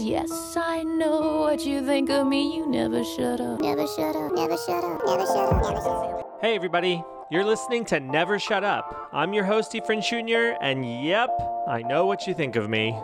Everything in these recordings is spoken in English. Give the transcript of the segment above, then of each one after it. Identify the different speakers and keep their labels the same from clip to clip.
Speaker 1: Yes, I know what you think of me. You never shut up.
Speaker 2: Never shut up, never shut up, never shut up, never shut up.
Speaker 3: Hey, everybody. You're listening to Never Shut Up. I'm your host, Efren Jr., and yep, I know what you think of me.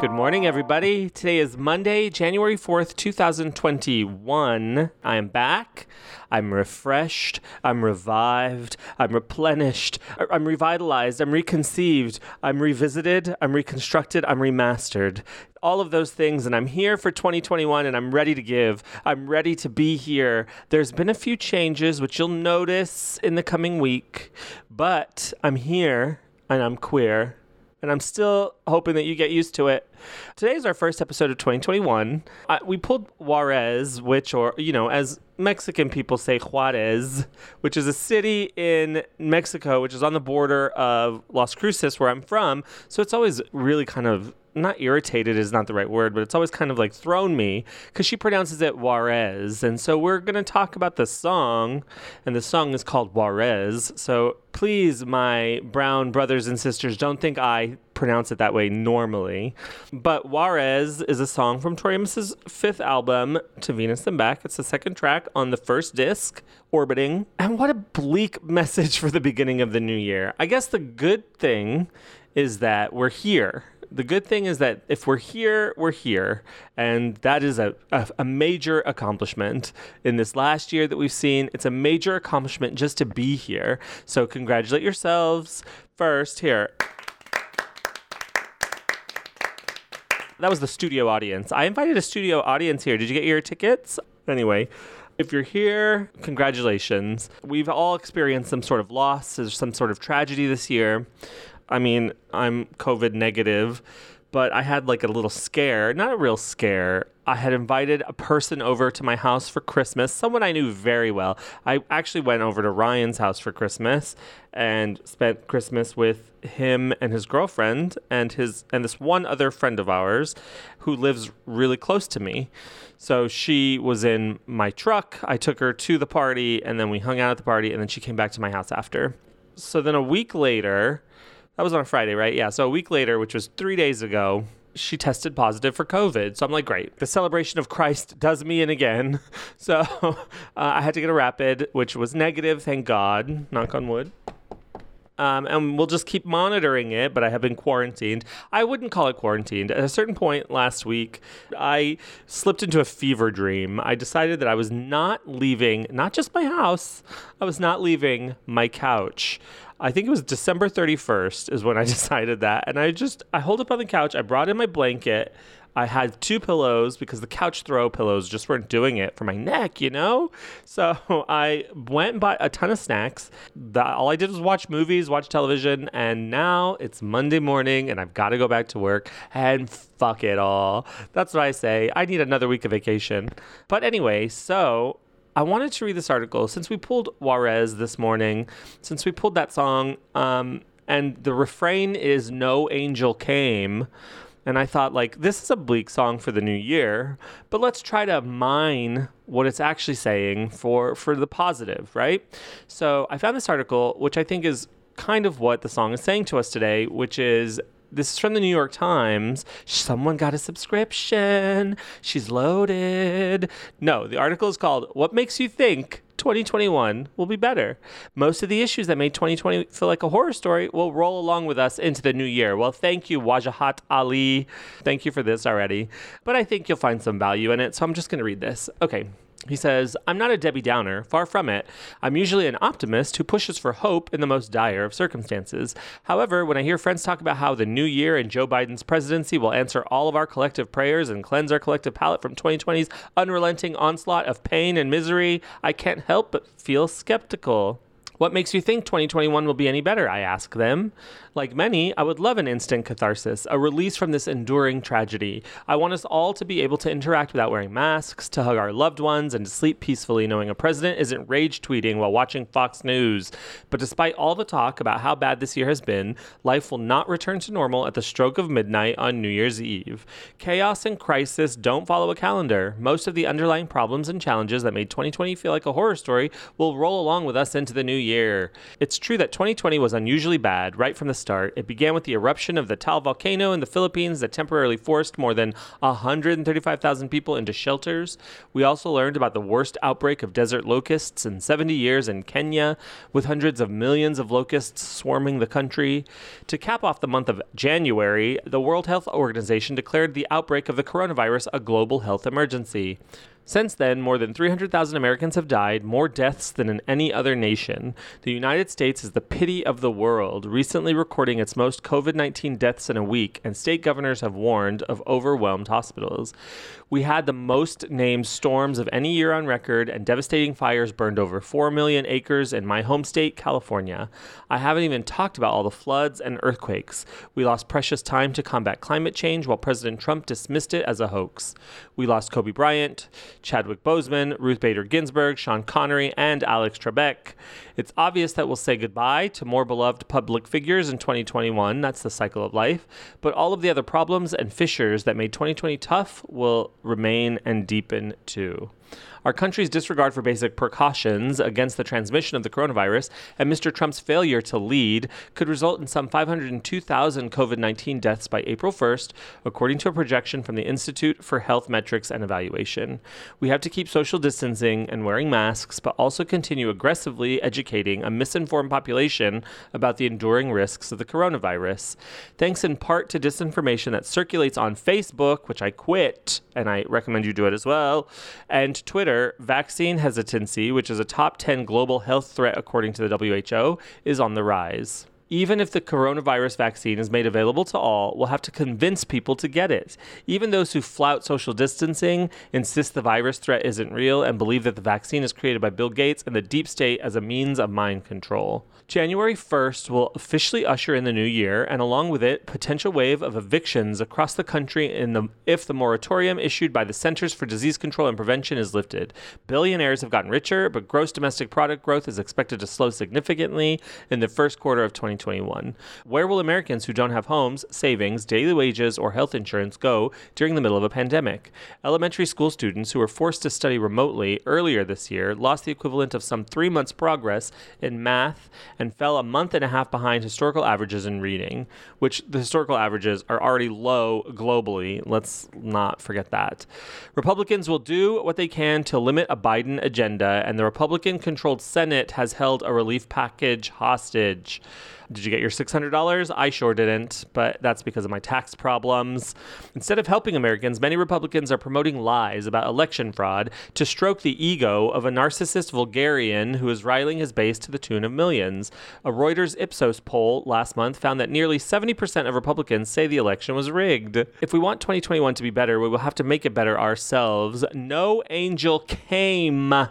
Speaker 3: Good morning, everybody. Today is Monday, January 4th, 2021. I am back. I'm refreshed. I'm revived. I'm replenished. I'm revitalized. I'm reconceived. I'm revisited. I'm reconstructed. I'm remastered. All of those things. And I'm here for 2021 and I'm ready to give. I'm ready to be here. There's been a few changes, which you'll notice in the coming week, but I'm here and I'm queer and I'm still hoping that you get used to it. Today is our first episode of 2021. Uh, we pulled Juarez, which, or, you know, as Mexican people say, Juarez, which is a city in Mexico, which is on the border of Las Cruces, where I'm from. So it's always really kind of not irritated is not the right word, but it's always kind of like thrown me because she pronounces it Juarez. And so we're going to talk about the song, and the song is called Juarez. So please, my brown brothers and sisters, don't think I pronounce it that way normally. But Juarez is a song from Tori Amos' fifth album, To Venus and Back. It's the second track on the first disc, Orbiting. And what a bleak message for the beginning of the new year. I guess the good thing is that we're here the good thing is that if we're here, we're here. And that is a, a, a, major accomplishment in this last year that we've seen. It's a major accomplishment just to be here. So congratulate yourselves first. Here. That was the studio audience. I invited a studio audience here. Did you get your tickets? Anyway, if you're here, congratulations. We've all experienced some sort of loss, or some sort of tragedy this year. I mean, I'm COVID negative, but I had like a little scare, not a real scare. I had invited a person over to my house for Christmas, someone I knew very well. I actually went over to Ryan's house for Christmas and spent Christmas with him and his girlfriend and his and this one other friend of ours who lives really close to me. So she was in my truck. I took her to the party and then we hung out at the party and then she came back to my house after. So then a week later, that was on a Friday, right? Yeah. So a week later, which was three days ago, she tested positive for COVID. So I'm like, great. The celebration of Christ does me in again. So uh, I had to get a rapid, which was negative, thank God. Knock on wood. Um, and we'll just keep monitoring it, but I have been quarantined. I wouldn't call it quarantined. At a certain point last week, I slipped into a fever dream. I decided that I was not leaving, not just my house, I was not leaving my couch. I think it was December 31st is when I decided that. And I just, I hold up on the couch, I brought in my blanket. I had two pillows because the couch throw pillows just weren't doing it for my neck, you know? So I went and bought a ton of snacks. The, all I did was watch movies, watch television, and now it's Monday morning and I've got to go back to work and fuck it all. That's what I say. I need another week of vacation. But anyway, so I wanted to read this article since we pulled Juarez this morning, since we pulled that song, um, and the refrain is No Angel Came. And I thought, like, this is a bleak song for the new year, but let's try to mine what it's actually saying for, for the positive, right? So I found this article, which I think is kind of what the song is saying to us today, which is this is from the New York Times. Someone got a subscription. She's loaded. No, the article is called What Makes You Think 2021 will be better. Most of the issues that made 2020 feel like a horror story will roll along with us into the new year. Well, thank you, Wajahat Ali. Thank you for this already. But I think you'll find some value in it, so I'm just going to read this. Okay. He says, I'm not a Debbie Downer, far from it. I'm usually an optimist who pushes for hope in the most dire of circumstances. However, when I hear friends talk about how the new year and Joe Biden's presidency will answer all of our collective prayers and cleanse our collective palate from 2020's unrelenting onslaught of pain and misery, I can't help but feel skeptical. What makes you think 2021 will be any better? I ask them. Like many, I would love an instant catharsis, a release from this enduring tragedy. I want us all to be able to interact without wearing masks, to hug our loved ones, and to sleep peacefully knowing a president isn't rage tweeting while watching Fox News. But despite all the talk about how bad this year has been, life will not return to normal at the stroke of midnight on New Year's Eve. Chaos and crisis don't follow a calendar. Most of the underlying problems and challenges that made 2020 feel like a horror story will roll along with us into the new year year. It's true that 2020 was unusually bad right from the start. It began with the eruption of the Taal volcano in the Philippines that temporarily forced more than 135,000 people into shelters. We also learned about the worst outbreak of desert locusts in 70 years in Kenya, with hundreds of millions of locusts swarming the country. To cap off the month of January, the World Health Organization declared the outbreak of the coronavirus a global health emergency. Since then, more than 300,000 Americans have died, more deaths than in any other nation. The United States is the pity of the world, recently recording its most COVID 19 deaths in a week, and state governors have warned of overwhelmed hospitals. We had the most named storms of any year on record, and devastating fires burned over 4 million acres in my home state, California. I haven't even talked about all the floods and earthquakes. We lost precious time to combat climate change while President Trump dismissed it as a hoax. We lost Kobe Bryant, Chadwick Boseman, Ruth Bader Ginsburg, Sean Connery, and Alex Trebek. It's obvious that we'll say goodbye to more beloved public figures in 2021. That's the cycle of life. But all of the other problems and fissures that made 2020 tough will remain and deepen too. Our country's disregard for basic precautions against the transmission of the coronavirus and Mr. Trump's failure to lead could result in some 502,000 COVID 19 deaths by April 1st, according to a projection from the Institute for Health Metrics and Evaluation. We have to keep social distancing and wearing masks, but also continue aggressively educating a misinformed population about the enduring risks of the coronavirus. Thanks in part to disinformation that circulates on Facebook, which I quit, and I recommend you do it as well, and Twitter, vaccine hesitancy, which is a top 10 global health threat according to the WHO, is on the rise. Even if the coronavirus vaccine is made available to all, we'll have to convince people to get it. Even those who flout social distancing, insist the virus threat isn't real, and believe that the vaccine is created by Bill Gates and the deep state as a means of mind control. January 1st will officially usher in the new year, and along with it, potential wave of evictions across the country in the, if the moratorium issued by the Centers for Disease Control and Prevention is lifted. Billionaires have gotten richer, but gross domestic product growth is expected to slow significantly in the first quarter of 2021. Where will Americans who don't have homes, savings, daily wages, or health insurance go during the middle of a pandemic? Elementary school students who were forced to study remotely earlier this year lost the equivalent of some three months' progress in math and fell a month and a half behind historical averages in reading, which the historical averages are already low globally. Let's not forget that. Republicans will do what they can to limit a Biden agenda, and the Republican controlled Senate has held a relief package hostage. Did you get your $600? I sure didn't, but that's because of my tax problems. Instead of helping Americans, many Republicans are promoting lies about election fraud to stroke the ego of a narcissist vulgarian who is riling his base to the tune of millions. A Reuters Ipsos poll last month found that nearly 70% of Republicans say the election was rigged. If we want 2021 to be better, we will have to make it better ourselves. No angel came.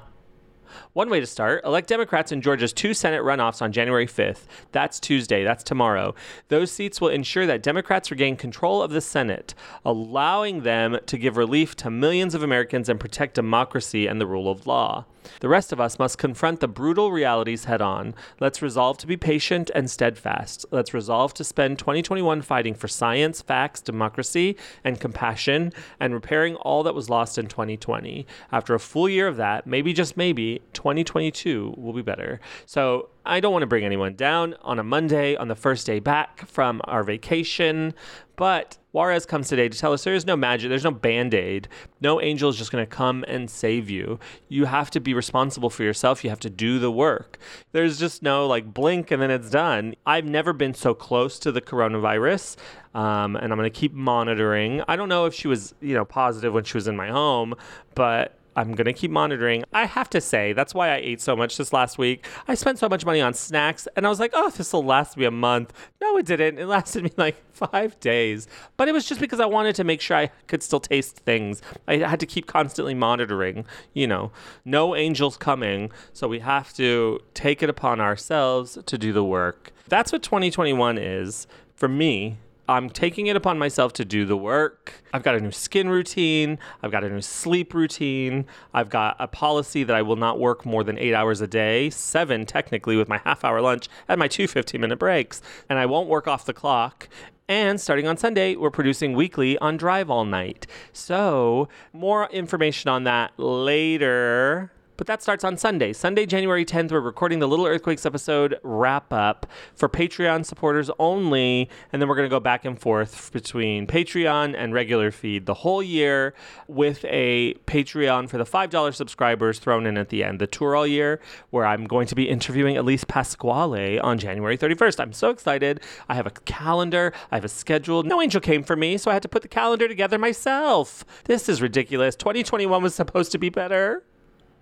Speaker 3: One way to start elect Democrats in Georgia's two Senate runoffs on January 5th. That's Tuesday, that's tomorrow. Those seats will ensure that Democrats regain control of the Senate, allowing them to give relief to millions of Americans and protect democracy and the rule of law. The rest of us must confront the brutal realities head on. Let's resolve to be patient and steadfast. Let's resolve to spend 2021 fighting for science, facts, democracy, and compassion, and repairing all that was lost in 2020. After a full year of that, maybe just maybe, 2022 will be better. So I don't want to bring anyone down on a Monday, on the first day back from our vacation, but Juarez comes today to tell us there is no magic, there's no band aid. No angel is just going to come and save you. You have to be responsible for yourself. You have to do the work. There's just no like blink and then it's done. I've never been so close to the coronavirus. Um, and I'm going to keep monitoring. I don't know if she was, you know, positive when she was in my home, but I'm going to keep monitoring. I have to say, that's why I ate so much this last week. I spent so much money on snacks, and I was like, oh, this will last me a month. No, it didn't. It lasted me like five days. But it was just because I wanted to make sure I could still taste things. I had to keep constantly monitoring, you know, no angels coming. So we have to take it upon ourselves to do the work. That's what 2021 is for me. I'm taking it upon myself to do the work. I've got a new skin routine. I've got a new sleep routine. I've got a policy that I will not work more than eight hours a day, seven technically with my half hour lunch and my two 15 minute breaks. And I won't work off the clock. And starting on Sunday, we're producing weekly on Drive All Night. So, more information on that later. But that starts on Sunday. Sunday, January 10th, we're recording the Little Earthquakes episode wrap up for Patreon supporters only. And then we're going to go back and forth between Patreon and regular feed the whole year with a Patreon for the $5 subscribers thrown in at the end. The tour all year, where I'm going to be interviewing Elise Pasquale on January 31st. I'm so excited. I have a calendar, I have a schedule. No angel came for me, so I had to put the calendar together myself. This is ridiculous. 2021 was supposed to be better.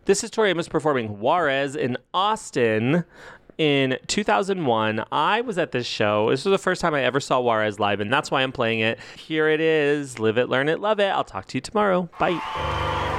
Speaker 3: This is Tori Amos performing Juarez in Austin in 2001. I was at this show. This was the first time I ever saw Juarez live, and that's why I'm playing it. Here it is. Live it, learn it, love it. I'll talk to you tomorrow. Bye.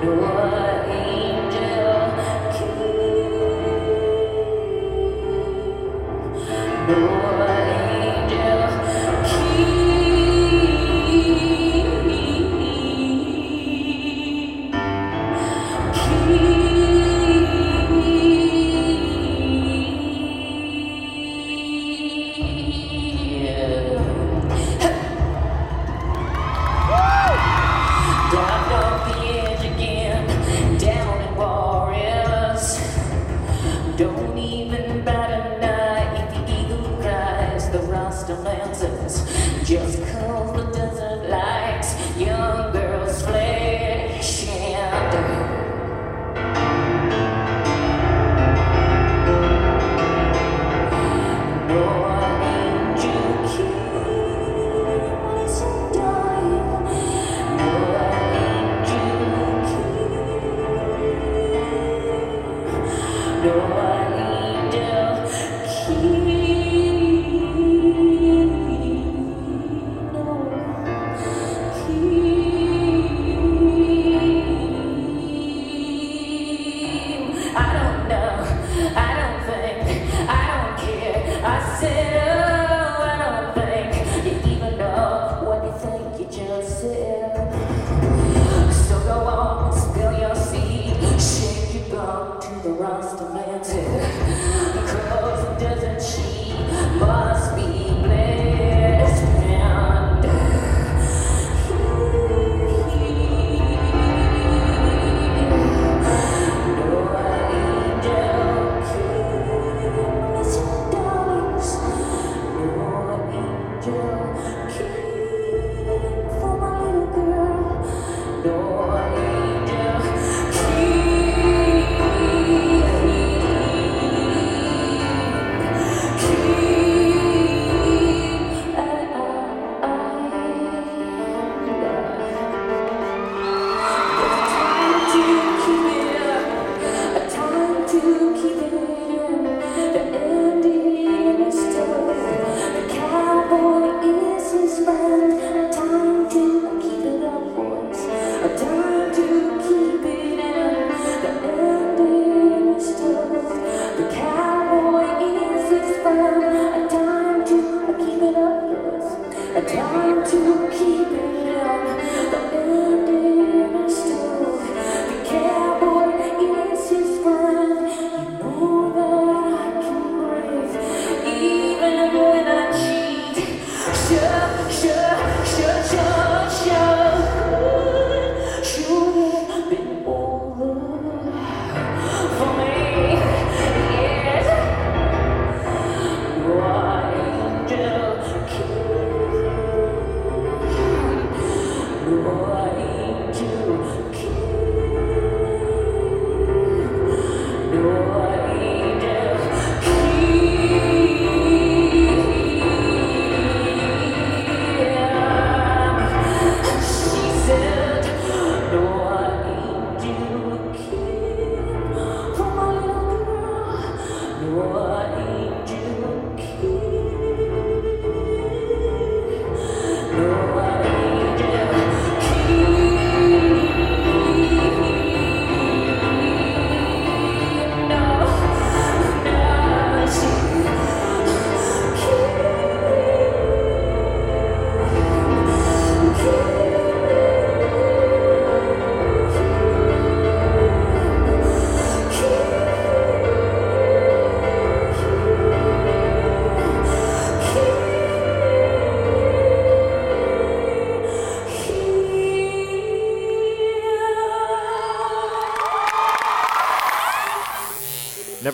Speaker 4: Dived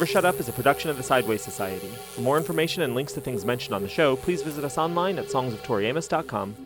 Speaker 3: Never Shut Up is a production of the Sideways Society. For more information and links to things mentioned on the show, please visit us online at songsoftoriamos.com.